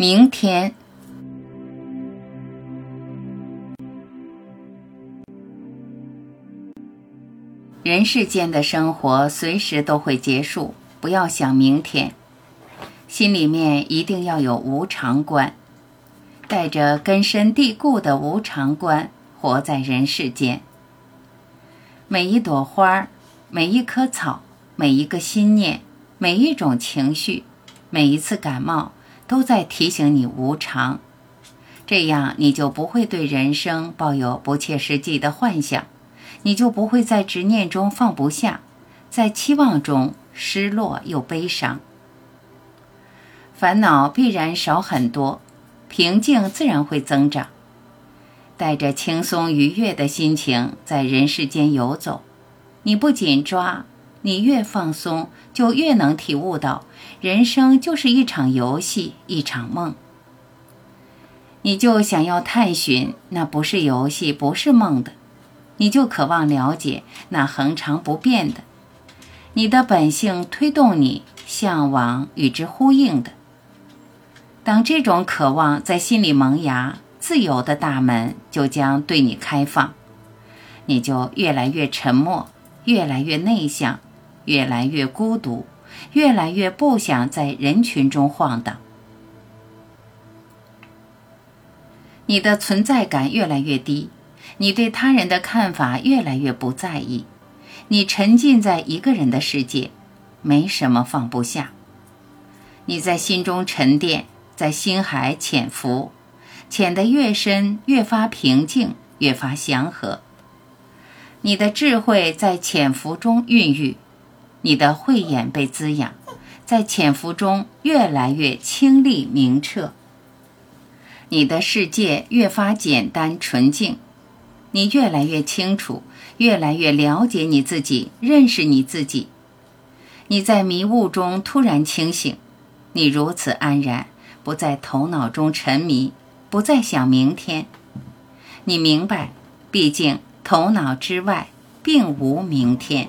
明天，人世间的生活随时都会结束，不要想明天，心里面一定要有无常观，带着根深蒂固的无常观活在人世间。每一朵花儿，每一棵草，每一个心念，每一种情绪，每一次感冒。都在提醒你无常，这样你就不会对人生抱有不切实际的幻想，你就不会在执念中放不下，在期望中失落又悲伤，烦恼必然少很多，平静自然会增长。带着轻松愉悦的心情在人世间游走，你不紧抓。你越放松，就越能体悟到，人生就是一场游戏，一场梦。你就想要探寻那不是游戏，不是梦的，你就渴望了解那恒常不变的。你的本性推动你向往与之呼应的。当这种渴望在心里萌芽，自由的大门就将对你开放，你就越来越沉默，越来越内向。越来越孤独，越来越不想在人群中晃荡。你的存在感越来越低，你对他人的看法越来越不在意，你沉浸在一个人的世界，没什么放不下。你在心中沉淀，在心海潜伏，潜得越深，越发平静，越发祥和。你的智慧在潜伏中孕育。你的慧眼被滋养，在潜伏中越来越清丽明澈。你的世界越发简单纯净，你越来越清楚，越来越了解你自己，认识你自己。你在迷雾中突然清醒，你如此安然，不在头脑中沉迷，不再想明天。你明白，毕竟头脑之外并无明天。